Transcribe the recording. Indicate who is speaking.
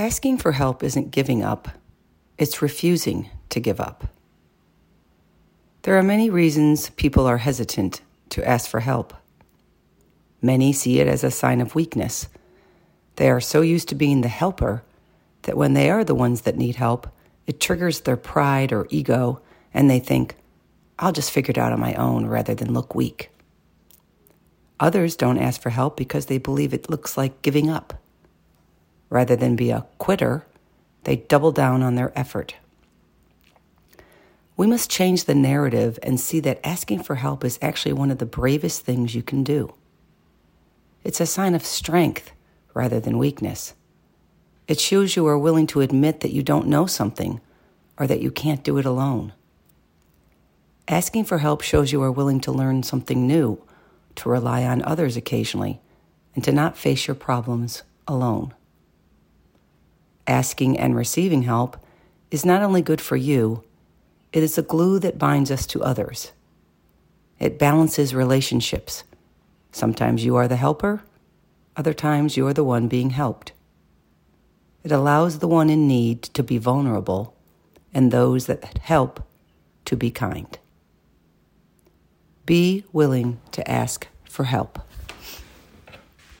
Speaker 1: Asking for help isn't giving up, it's refusing to give up. There are many reasons people are hesitant to ask for help. Many see it as a sign of weakness. They are so used to being the helper that when they are the ones that need help, it triggers their pride or ego, and they think, I'll just figure it out on my own rather than look weak. Others don't ask for help because they believe it looks like giving up. Rather than be a quitter, they double down on their effort. We must change the narrative and see that asking for help is actually one of the bravest things you can do. It's a sign of strength rather than weakness. It shows you are willing to admit that you don't know something or that you can't do it alone. Asking for help shows you are willing to learn something new, to rely on others occasionally, and to not face your problems alone. Asking and receiving help is not only good for you, it is a glue that binds us to others. It balances relationships. Sometimes you are the helper, other times you are the one being helped. It allows the one in need to be vulnerable and those that help to be kind. Be willing to ask for help.